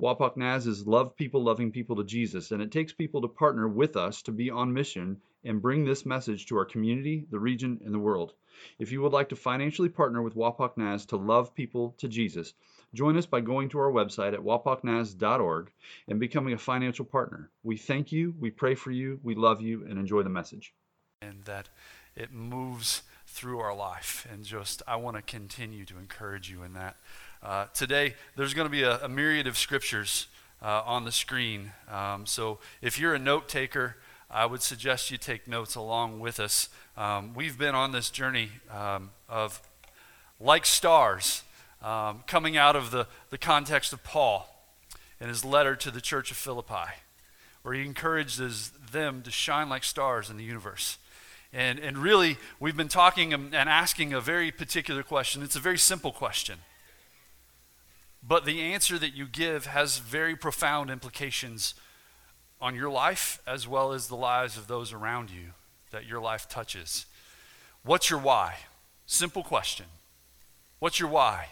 Wapak Naz is love people loving people to Jesus, and it takes people to partner with us to be on mission and bring this message to our community, the region, and the world. If you would like to financially partner with Wapak Naz to love people to Jesus, join us by going to our website at wapaknaz.org and becoming a financial partner. We thank you, we pray for you, we love you, and enjoy the message. And that it moves through our life. And just, I want to continue to encourage you in that. Uh, today, there's going to be a, a myriad of scriptures uh, on the screen. Um, so if you're a note taker, I would suggest you take notes along with us. Um, we've been on this journey um, of like stars, um, coming out of the, the context of Paul in his letter to the church of Philippi, where he encourages them to shine like stars in the universe. And, and really, we've been talking and asking a very particular question. It's a very simple question. But the answer that you give has very profound implications on your life as well as the lives of those around you that your life touches. What's your why? Simple question. What's your why?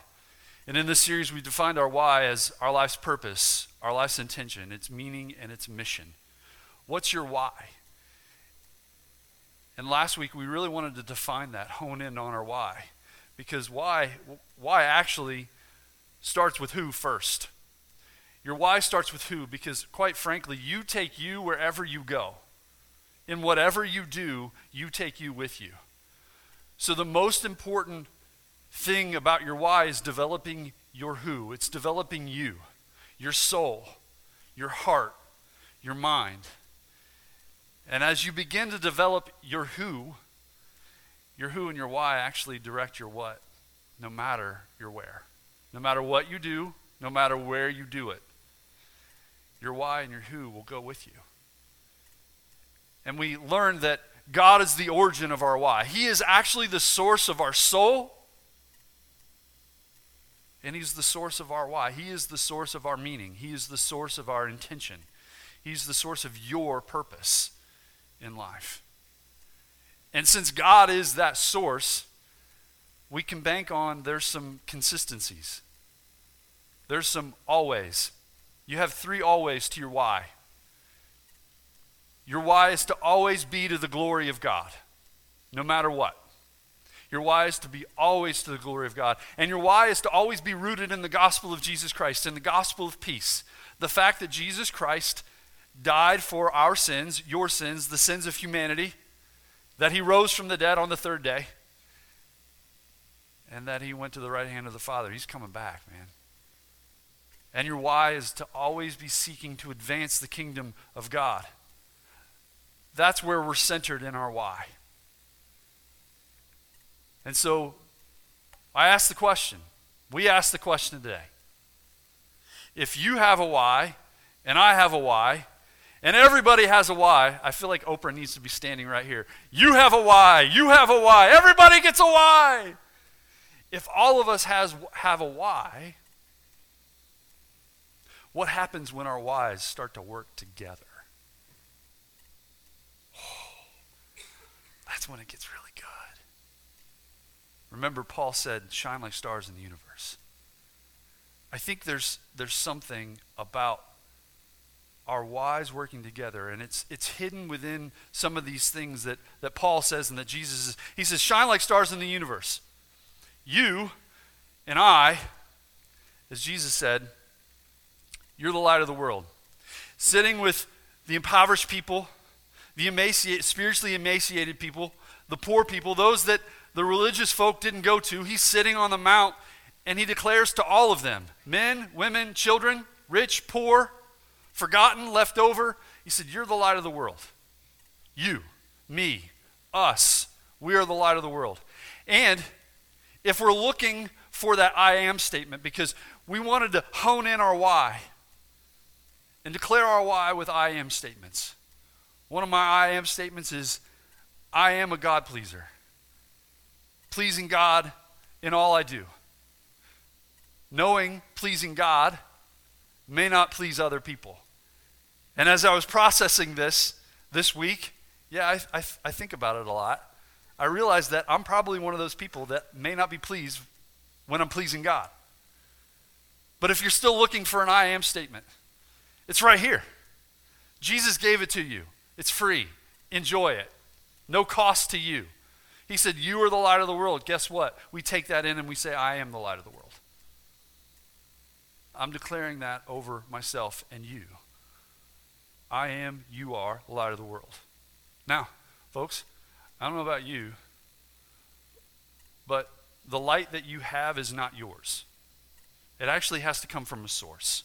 And in this series, we defined our why as our life's purpose, our life's intention, its meaning, and its mission. What's your why? And last week, we really wanted to define that, hone in on our why. Because why, why actually starts with who first. Your why starts with who because, quite frankly, you take you wherever you go. In whatever you do, you take you with you. So, the most important thing about your why is developing your who. It's developing you, your soul, your heart, your mind. And as you begin to develop your who, your who and your why actually direct your what, no matter your where. No matter what you do, no matter where you do it your why and your who will go with you. And we learn that God is the origin of our why. He is actually the source of our soul, and He's the source of our why. He is the source of our meaning, He is the source of our intention, He's the source of your purpose in life. And since God is that source, we can bank on there's some consistencies. There's some always. You have three always to your why. Your why is to always be to the glory of God, no matter what. Your why is to be always to the glory of God. And your why is to always be rooted in the gospel of Jesus Christ, in the gospel of peace. The fact that Jesus Christ died for our sins, your sins, the sins of humanity, that he rose from the dead on the third day, and that he went to the right hand of the Father. He's coming back, man. And your why is to always be seeking to advance the kingdom of God. That's where we're centered in our why. And so I ask the question. We ask the question today. If you have a why, and I have a why, and everybody has a why, I feel like Oprah needs to be standing right here. You have a why. You have a why. Everybody gets a why. If all of us has, have a why, what happens when our whys start to work together? Oh, that's when it gets really good. Remember, Paul said, shine like stars in the universe. I think there's, there's something about our whys working together, and it's, it's hidden within some of these things that, that Paul says and that Jesus is. He says, shine like stars in the universe. You and I, as Jesus said, you're the light of the world. Sitting with the impoverished people, the spiritually emaciated people, the poor people, those that the religious folk didn't go to, he's sitting on the mount and he declares to all of them men, women, children, rich, poor, forgotten, left over. He said, You're the light of the world. You, me, us, we are the light of the world. And if we're looking for that I am statement, because we wanted to hone in our why, and declare our why with I am statements. One of my I am statements is I am a God pleaser, pleasing God in all I do. Knowing pleasing God may not please other people. And as I was processing this this week, yeah, I, I, I think about it a lot. I realized that I'm probably one of those people that may not be pleased when I'm pleasing God. But if you're still looking for an I am statement, it's right here. Jesus gave it to you. It's free. Enjoy it. No cost to you. He said, You are the light of the world. Guess what? We take that in and we say, I am the light of the world. I'm declaring that over myself and you. I am, you are the light of the world. Now, folks, I don't know about you, but the light that you have is not yours. It actually has to come from a source,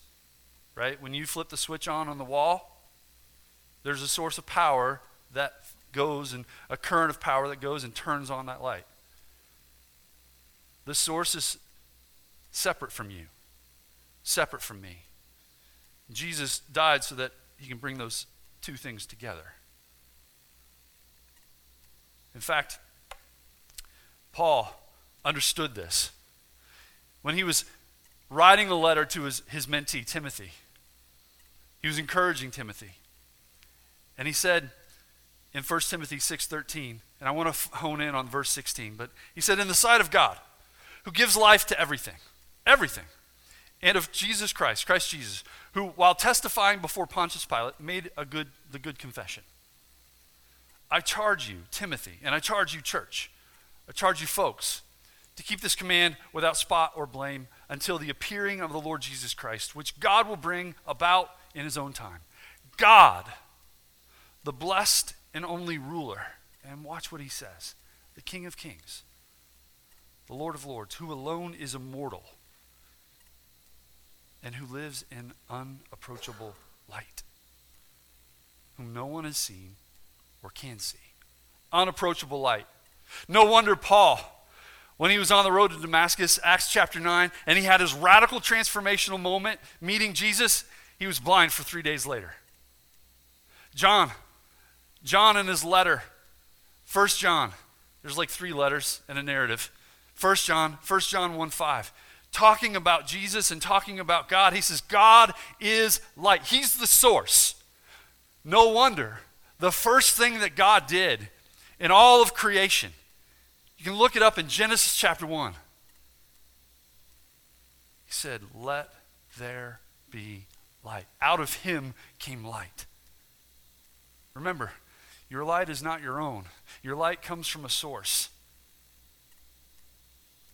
right? When you flip the switch on on the wall, there's a source of power that goes and a current of power that goes and turns on that light. The source is separate from you, separate from me. Jesus died so that he can bring those two things together. In fact, Paul understood this. When he was writing a letter to his, his mentee, Timothy, he was encouraging Timothy. And he said in 1 Timothy 6:13, and I want to hone in on verse 16, but he said in the sight of God, who gives life to everything, everything, and of Jesus Christ, Christ Jesus, who while testifying before Pontius Pilate made a good the good confession. I charge you, Timothy, and I charge you, church, I charge you, folks, to keep this command without spot or blame until the appearing of the Lord Jesus Christ, which God will bring about in his own time. God, the blessed and only ruler, and watch what he says the King of kings, the Lord of lords, who alone is immortal and who lives in unapproachable light, whom no one has seen or can see. Unapproachable light. No wonder Paul, when he was on the road to Damascus, Acts chapter 9, and he had his radical transformational moment meeting Jesus, he was blind for three days later. John, John in his letter, First John, there's like three letters in a narrative. First John, First John 1 5, talking about Jesus and talking about God, he says, God is light. He's the source. No wonder the first thing that God did in all of creation. You can look it up in Genesis chapter 1. He said, Let there be light. Out of him came light. Remember, your light is not your own, your light comes from a source.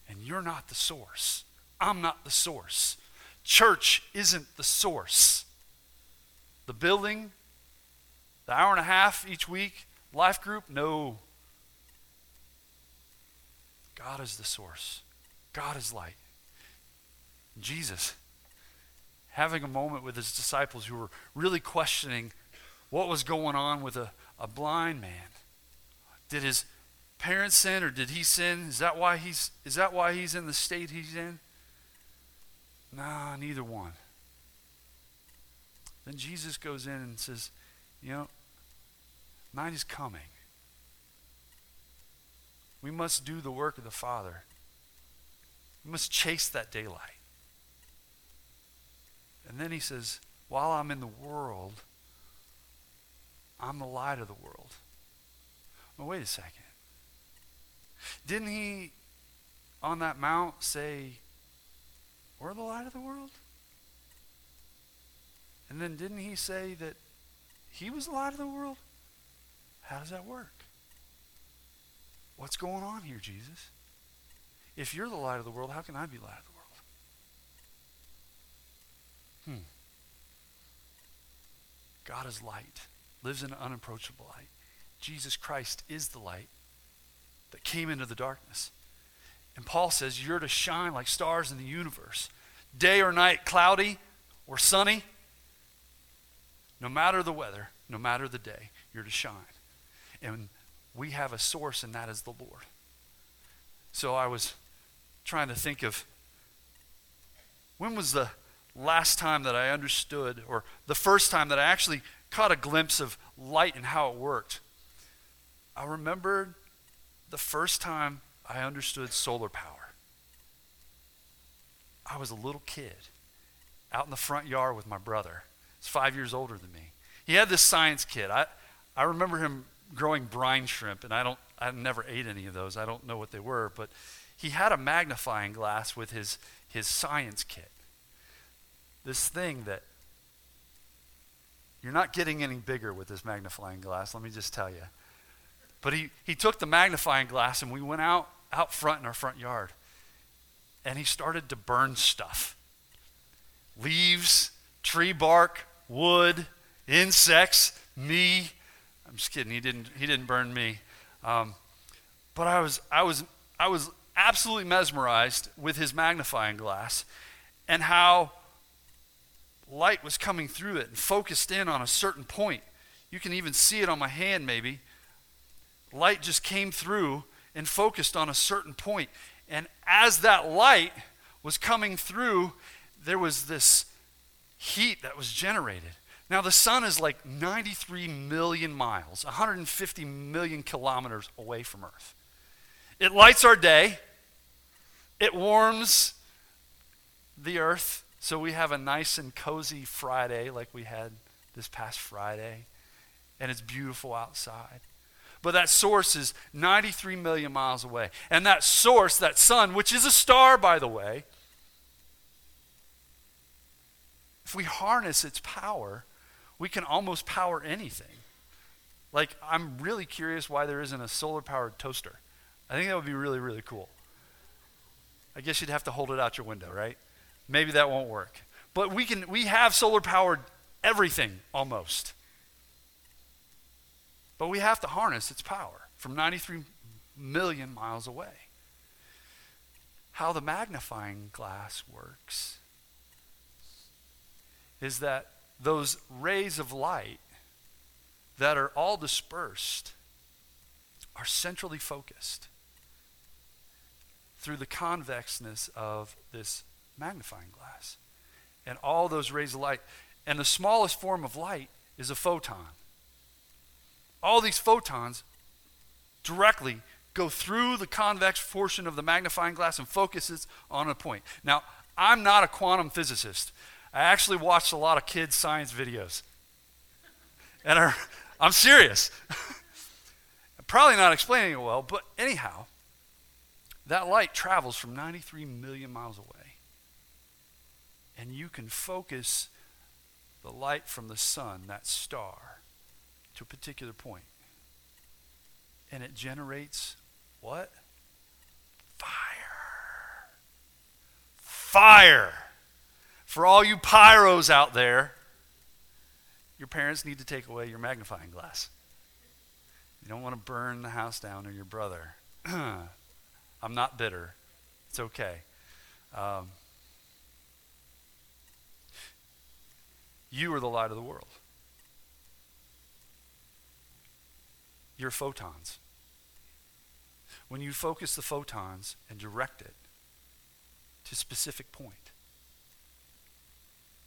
And you're not the source. I'm not the source. Church isn't the source. The building, the hour and a half each week, life group? No. God is the source, God is light. Jesus, having a moment with his disciples who were really questioning what was going on with a, a blind man. Did his parents sin or did he sin? Is that why he's is that why he's in the state he's in? Nah, neither one. Then Jesus goes in and says, You know, Night is coming. We must do the work of the Father. We must chase that daylight. And then he says, While I'm in the world, I'm the light of the world. Well, wait a second. Didn't he on that mount say, We're the light of the world? And then didn't he say that he was the light of the world? How does that work? What's going on here, Jesus? If you're the light of the world, how can I be light of the world? God is light, lives in unapproachable light. Jesus Christ is the light that came into the darkness. And Paul says you're to shine like stars in the universe. Day or night, cloudy or sunny, no matter the weather, no matter the day, you're to shine. And we have a source, and that is the Lord. So I was trying to think of when was the last time that I understood, or the first time that I actually caught a glimpse of light and how it worked. I remembered the first time I understood solar power. I was a little kid out in the front yard with my brother. He's five years older than me. He had this science kit. I, I remember him growing brine shrimp, and I don't I never ate any of those. I don't know what they were, but he had a magnifying glass with his, his science kit. This thing that you're not getting any bigger with this magnifying glass, let me just tell you. But he, he took the magnifying glass and we went out out front in our front yard. And he started to burn stuff. Leaves, tree bark, wood, insects, me. I'm just kidding. He didn't he didn't burn me. Um, but I was, I, was, I was absolutely mesmerized with his magnifying glass and how light was coming through it and focused in on a certain point. You can even see it on my hand, maybe. Light just came through and focused on a certain point. And as that light was coming through, there was this heat that was generated. Now, the sun is like 93 million miles, 150 million kilometers away from Earth. It lights our day, it warms the earth, so we have a nice and cozy Friday like we had this past Friday, and it's beautiful outside. But that source is 93 million miles away. And that source, that sun, which is a star, by the way, if we harness its power, we can almost power anything. Like, I'm really curious why there isn't a solar powered toaster. I think that would be really, really cool. I guess you'd have to hold it out your window, right? Maybe that won't work. But we can we have solar powered everything almost. But we have to harness its power from 93 million miles away. How the magnifying glass works is that those rays of light that are all dispersed are centrally focused through the convexness of this magnifying glass. And all those rays of light. And the smallest form of light is a photon. All these photons directly go through the convex portion of the magnifying glass and focuses on a point. Now, I'm not a quantum physicist. I actually watched a lot of kids' science videos. And are, I'm serious. Probably not explaining it well, but anyhow, that light travels from 93 million miles away. And you can focus the light from the sun, that star, to a particular point. And it generates what? Fire. Fire. For all you pyros out there, your parents need to take away your magnifying glass. You don't want to burn the house down or your brother. I'm not bitter. It's okay. Um, you are the light of the world. You're photons. When you focus the photons and direct it to a specific point,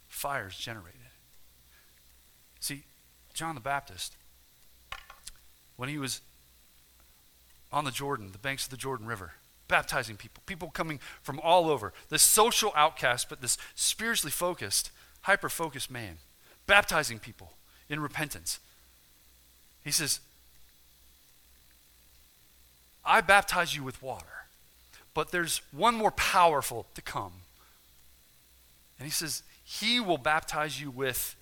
fires generated. See, John the Baptist, when he was on the Jordan, the banks of the Jordan River, baptizing people, people coming from all over, this social outcast, but this spiritually focused, hyper focused man, baptizing people in repentance. He says, I baptize you with water, but there's one more powerful to come. And he says, he will baptize you with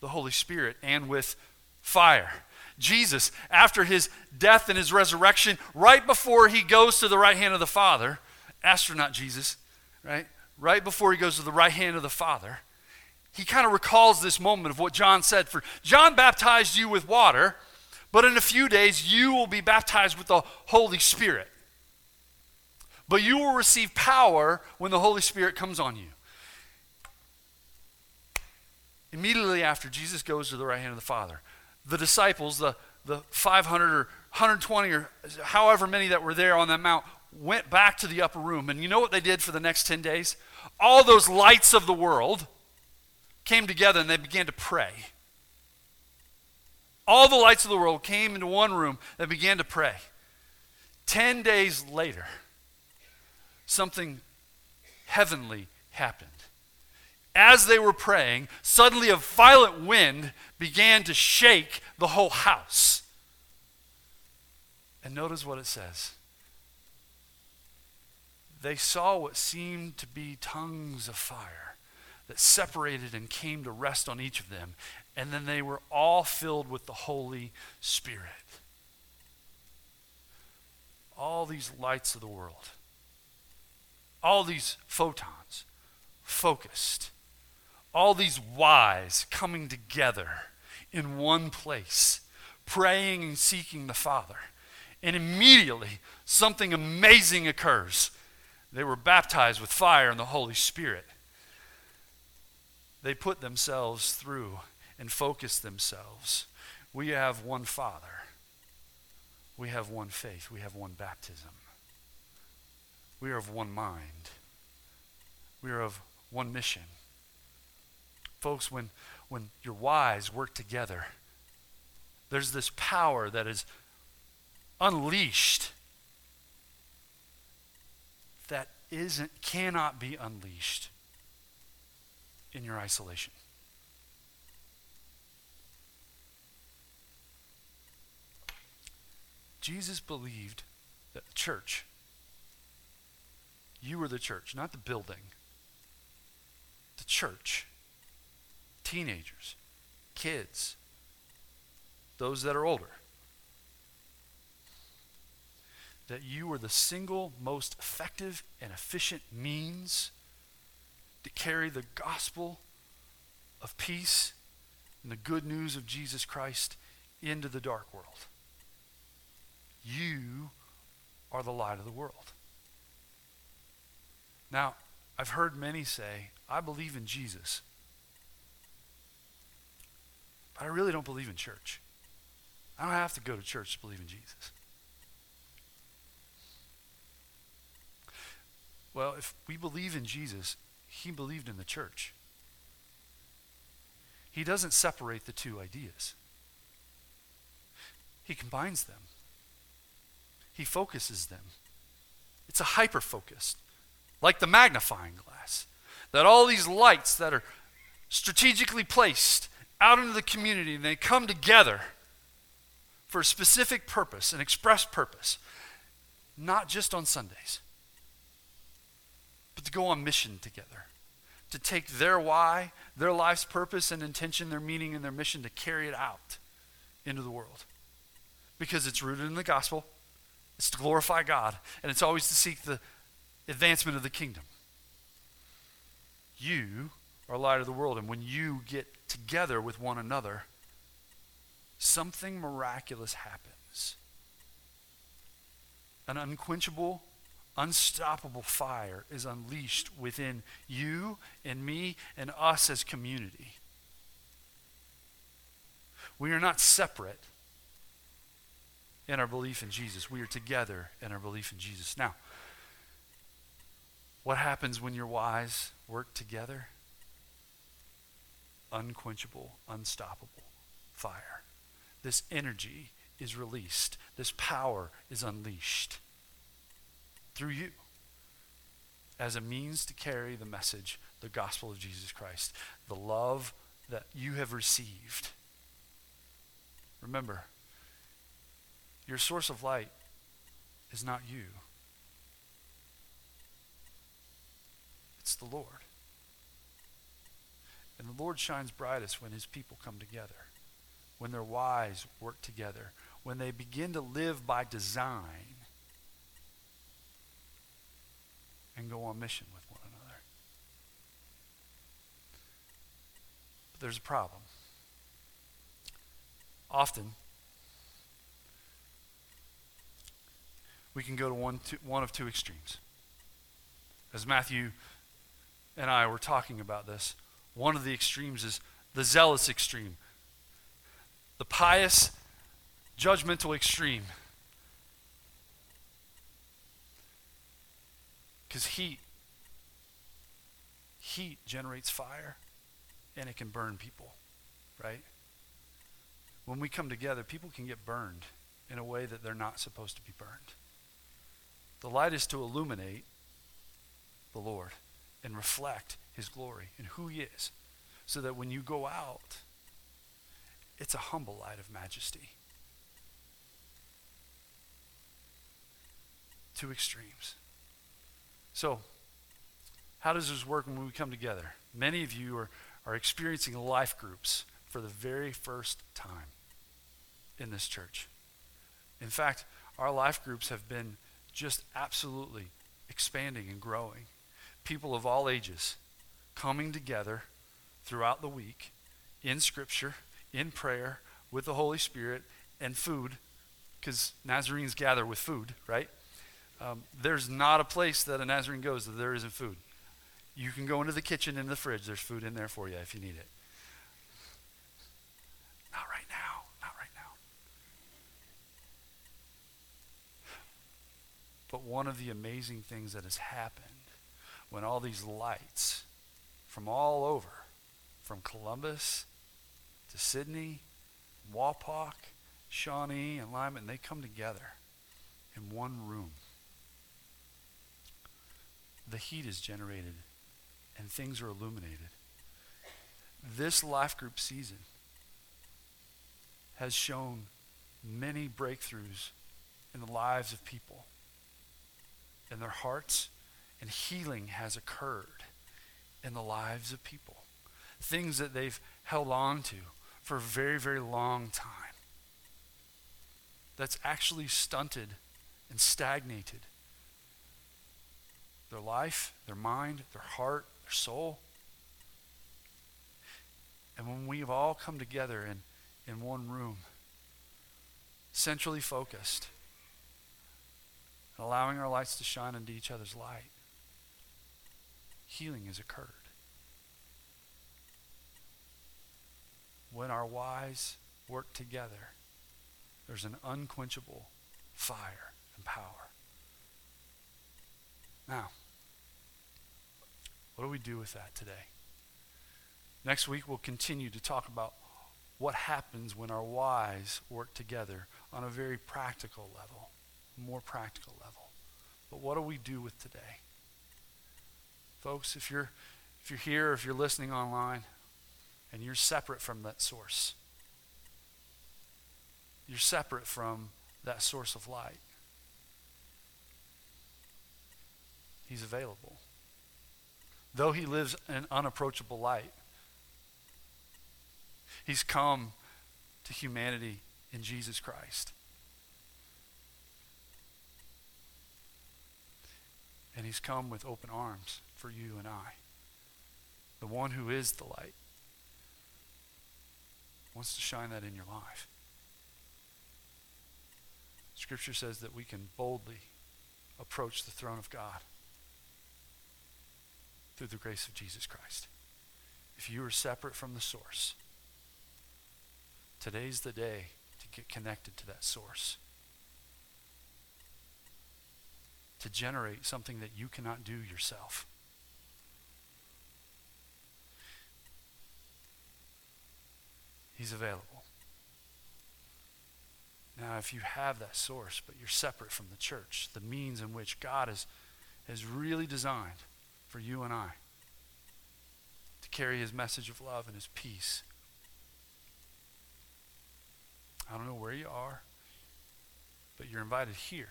the Holy Spirit and with fire. Jesus, after his death and his resurrection, right before he goes to the right hand of the Father, astronaut Jesus, right? Right before he goes to the right hand of the Father, he kind of recalls this moment of what John said. For John baptized you with water, but in a few days you will be baptized with the Holy Spirit. But you will receive power when the Holy Spirit comes on you. Immediately after, Jesus goes to the right hand of the Father. The disciples, the, the 500 or 120 or however many that were there on that mount, went back to the upper room. And you know what they did for the next 10 days? All those lights of the world came together and they began to pray. All the lights of the world came into one room and began to pray. Ten days later, something heavenly happened. As they were praying, suddenly a violent wind began to shake the whole house. And notice what it says. They saw what seemed to be tongues of fire that separated and came to rest on each of them. And then they were all filled with the Holy Spirit. All these lights of the world, all these photons focused, all these whys coming together in one place, praying and seeking the Father. And immediately, something amazing occurs. They were baptized with fire and the Holy Spirit. They put themselves through and focus themselves. We have one Father. We have one faith. We have one baptism. We are of one mind. We are of one mission. Folks, when, when your whys work together, there's this power that is unleashed that isn't cannot be unleashed in your isolation. Jesus believed that the church, you were the church, not the building, the church, teenagers, kids, those that are older, that you were the single most effective and efficient means to carry the gospel of peace and the good news of Jesus Christ into the dark world. You are the light of the world. Now, I've heard many say, I believe in Jesus, but I really don't believe in church. I don't have to go to church to believe in Jesus. Well, if we believe in Jesus, he believed in the church. He doesn't separate the two ideas, he combines them, he focuses them. It's a hyper focus, like the magnifying glass. That all these lights that are strategically placed out into the community and they come together for a specific purpose, an express purpose, not just on Sundays but to go on mission together. To take their why, their life's purpose and intention, their meaning, and their mission to carry it out into the world. Because it's rooted in the gospel, it's to glorify God, and it's always to seek the advancement of the kingdom. You are light of the world, and when you get together with one another, something miraculous happens. An unquenchable unstoppable fire is unleashed within you and me and us as community. We are not separate in our belief in Jesus. We are together in our belief in Jesus. Now, what happens when your whys work together? Unquenchable, unstoppable fire. This energy is released, this power is unleashed through you as a means to carry the message, the gospel of Jesus Christ, the love that you have received. Remember, your source of light is not you, it's the Lord. And the Lord shines brightest when his people come together, when their whys work together, when they begin to live by design and go on mission with one another. But there's a problem. Often, we can go to one, two, one of two extremes. As Matthew and I were talking about this, one of the extremes is the zealous extreme, the pious, judgmental extreme. Because heat, heat generates fire and it can burn people, right? when we come together, people can get burned in a way that they're not supposed to be burned. The light is to illuminate the Lord and reflect his glory and who he is, so that when you go out, it's a humble light of majesty. Two extremes. So, how does this work when we come together? Many of you are, are experiencing life groups for the very first time in this church. In fact, our life groups have been just absolutely expanding and growing. People of all ages coming together throughout the week in Scripture, in prayer, with the Holy Spirit, and food, because Nazarenes gather with food, right? Um, there's not a place that a Nazarene goes that there isn't food. You can go into the kitchen, in the fridge, there's food in there for you if you need it. Not right now. Not right now. But one of the amazing things that has happened when all these lights from all over, from Columbus to Sidney, Wapak, Shawnee, and Lima, they come together in one room. The heat is generated and things are illuminated. This life group season has shown many breakthroughs in the lives of people, in their hearts, and healing has occurred in the lives of people. Things that they've held on to for a very, very long time. That's actually stunted and stagnated their life, their mind, their heart, their soul. And when we've all come together in, in one room, centrally focused, and allowing our lights to shine into each other's light, healing has occurred. When our whys work together, there's an unquenchable fire and power. Now, what do we do with that today? Next week, we'll continue to talk about what happens when our whys work together on a very practical level, more practical level. But what do we do with today? Folks, if you're if you're here, if you're listening online, and you're separate from that source, you're separate from that source of light. He's available though he lives in unapproachable light. He's come to humanity in Jesus Christ. And he's come with open arms for you and I. The one who is the light wants to shine that in your life. Scripture says that we can boldly approach the throne of God through the grace of Jesus Christ. If you are separate from the source, today's the day to get connected to that source. To generate something that you cannot do yourself. He's available. Now, if you have that source, but you're separate from the church, the means in which God has, has really designed for you and I to carry his message of love and his peace. I don't know where you are, but you're invited here.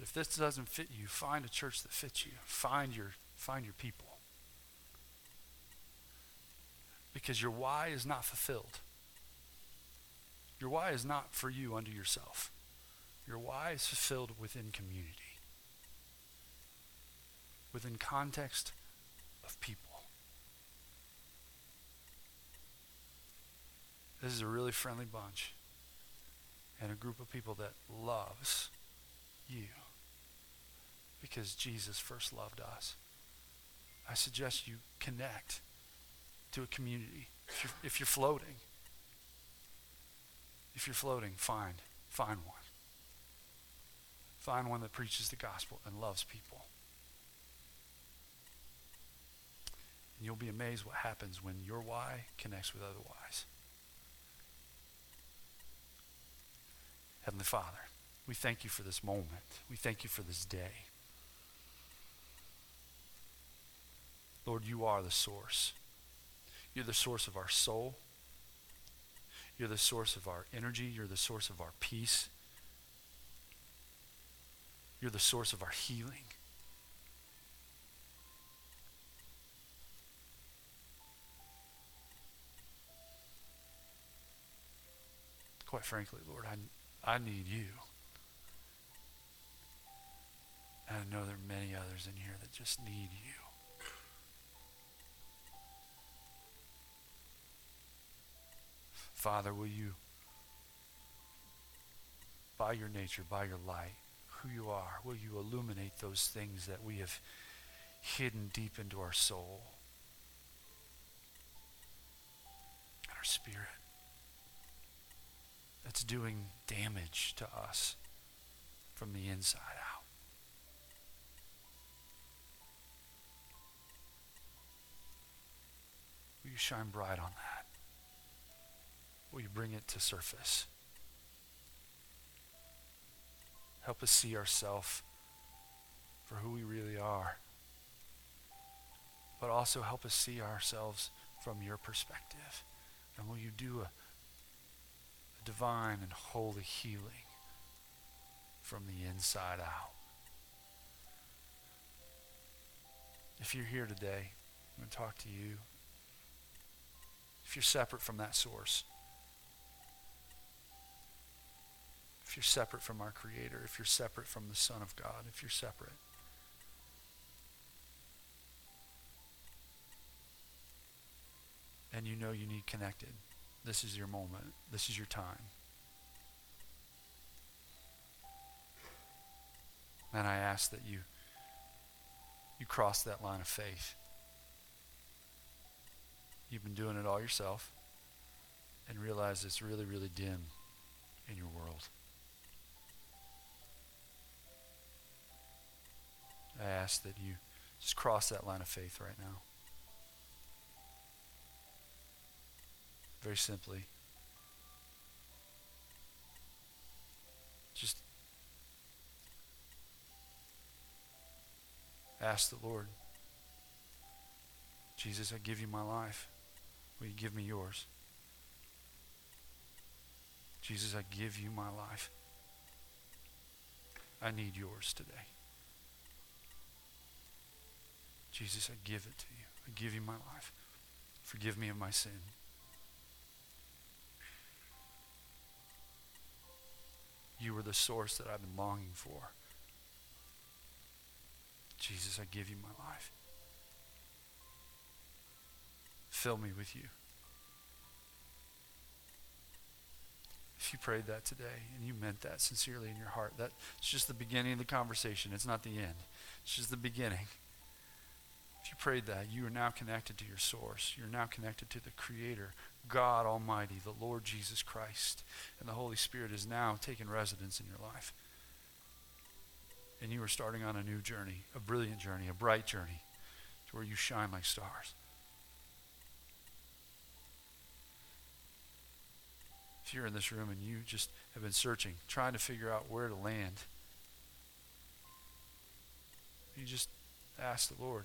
If this doesn't fit you, find a church that fits you. Find your find your people. Because your why is not fulfilled. Your why is not for you unto yourself. Your why is fulfilled within community within context of people. This is a really friendly bunch and a group of people that loves you because Jesus first loved us. I suggest you connect to a community. If you're, if you're floating, if you're floating, find find one. Find one that preaches the gospel and loves people. And you'll be amazed what happens when your why connects with other whys. Heavenly Father, we thank you for this moment. We thank you for this day. Lord, you are the source. You're the source of our soul. You're the source of our energy. You're the source of our peace. You're the source of our healing. Quite frankly, Lord, I, I need you. And I know there are many others in here that just need you. Father, will you, by your nature, by your light, who you are, will you illuminate those things that we have hidden deep into our soul and our spirit that's doing damage to us from the inside out? Will you shine bright on that? Will you bring it to surface? Help us see ourselves for who we really are. But also help us see ourselves from your perspective. And will you do a, divine and holy healing from the inside out? If you're here today, I'm going to talk to you. If you're separate from that source, if you're separate from our Creator, if you're separate from the Son of God, if you're separate. And you know you need connected. This is your moment. This is your time. And I ask that you you cross that line of faith. You've been doing it all yourself and realize it's really, really dim in your world. I ask that you just cross that line of faith right now. Very simply. Just ask the Lord, Jesus, I give you my life. Will you give me yours? Jesus, I give you my life. I need yours today. Jesus, I give it to you. I give you my life. Forgive me of my sin. You are the source that I've been longing for. Jesus, I give you my life. Fill me with you. If you prayed that today and you meant that sincerely in your heart, that's just the beginning of the conversation. It's not the end, it's just the beginning. If you prayed that, you are now connected to your source. You're now connected to the Creator, God Almighty, the Lord Jesus Christ. And the Holy Spirit is now taking residence in your life. And you are starting on a new journey, a brilliant journey, a bright journey, to where you shine like stars. If you're in this room and you just have been searching, trying to figure out where to land, you just ask the Lord,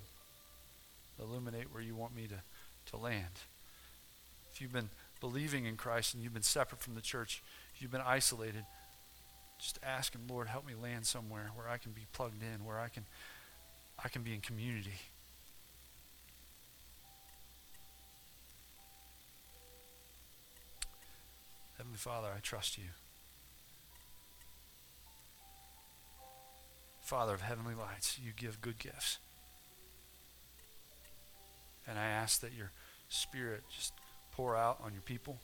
illuminate where you want me to, to land. You've been believing in Christ and you've been separate from the church, you've been isolated, just ask him, Lord, help me land somewhere where I can be plugged in, where I can I can be in community. Heavenly Father, I trust you. Father of heavenly lights, you give good gifts. And I ask that your spirit just pour out on your people,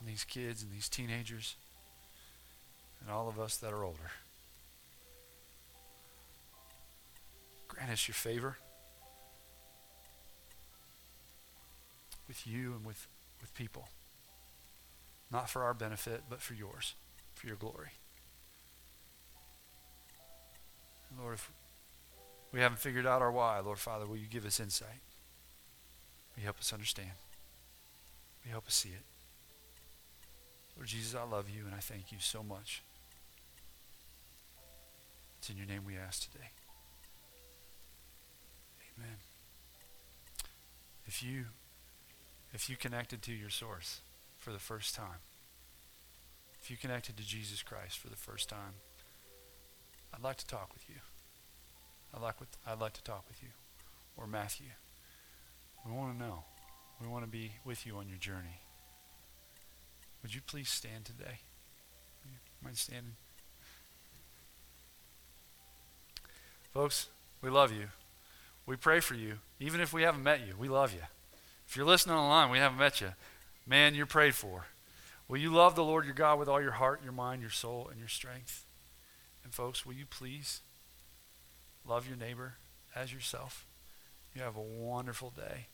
on these kids and these teenagers, and all of us that are older. Grant us your favor with you and with, with people. Not for our benefit, but for yours, for your glory. Lord, if we haven't figured out our why, Lord Father, will you give us insight? You help us understand? You help us see it? Lord Jesus, I love you and I thank you so much. It's in your name we ask today. Amen. If you if you connected to your source for the first time, if you connected to Jesus Christ for the first time, I'd like to talk with you. I'd like, with, I'd like to talk with you. Or Matthew. We want to know. We want to be with you on your journey. Would you please stand today? Mind standing? Folks, we love you. We pray for you. Even if we haven't met you, we love you. If you're listening online, we haven't met you. Man, you're prayed for. Will you love the Lord your God with all your heart, your mind, your soul, and your strength? And folks, will you please love your neighbor as yourself? You have a wonderful day.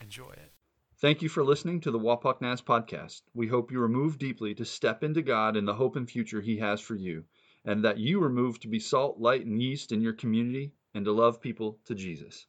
Enjoy it. Thank you for listening to the Wapak podcast. We hope you are moved deeply to step into God and the hope and future He has for you, and that you are moved to be salt, light, and yeast in your community and to love people to Jesus.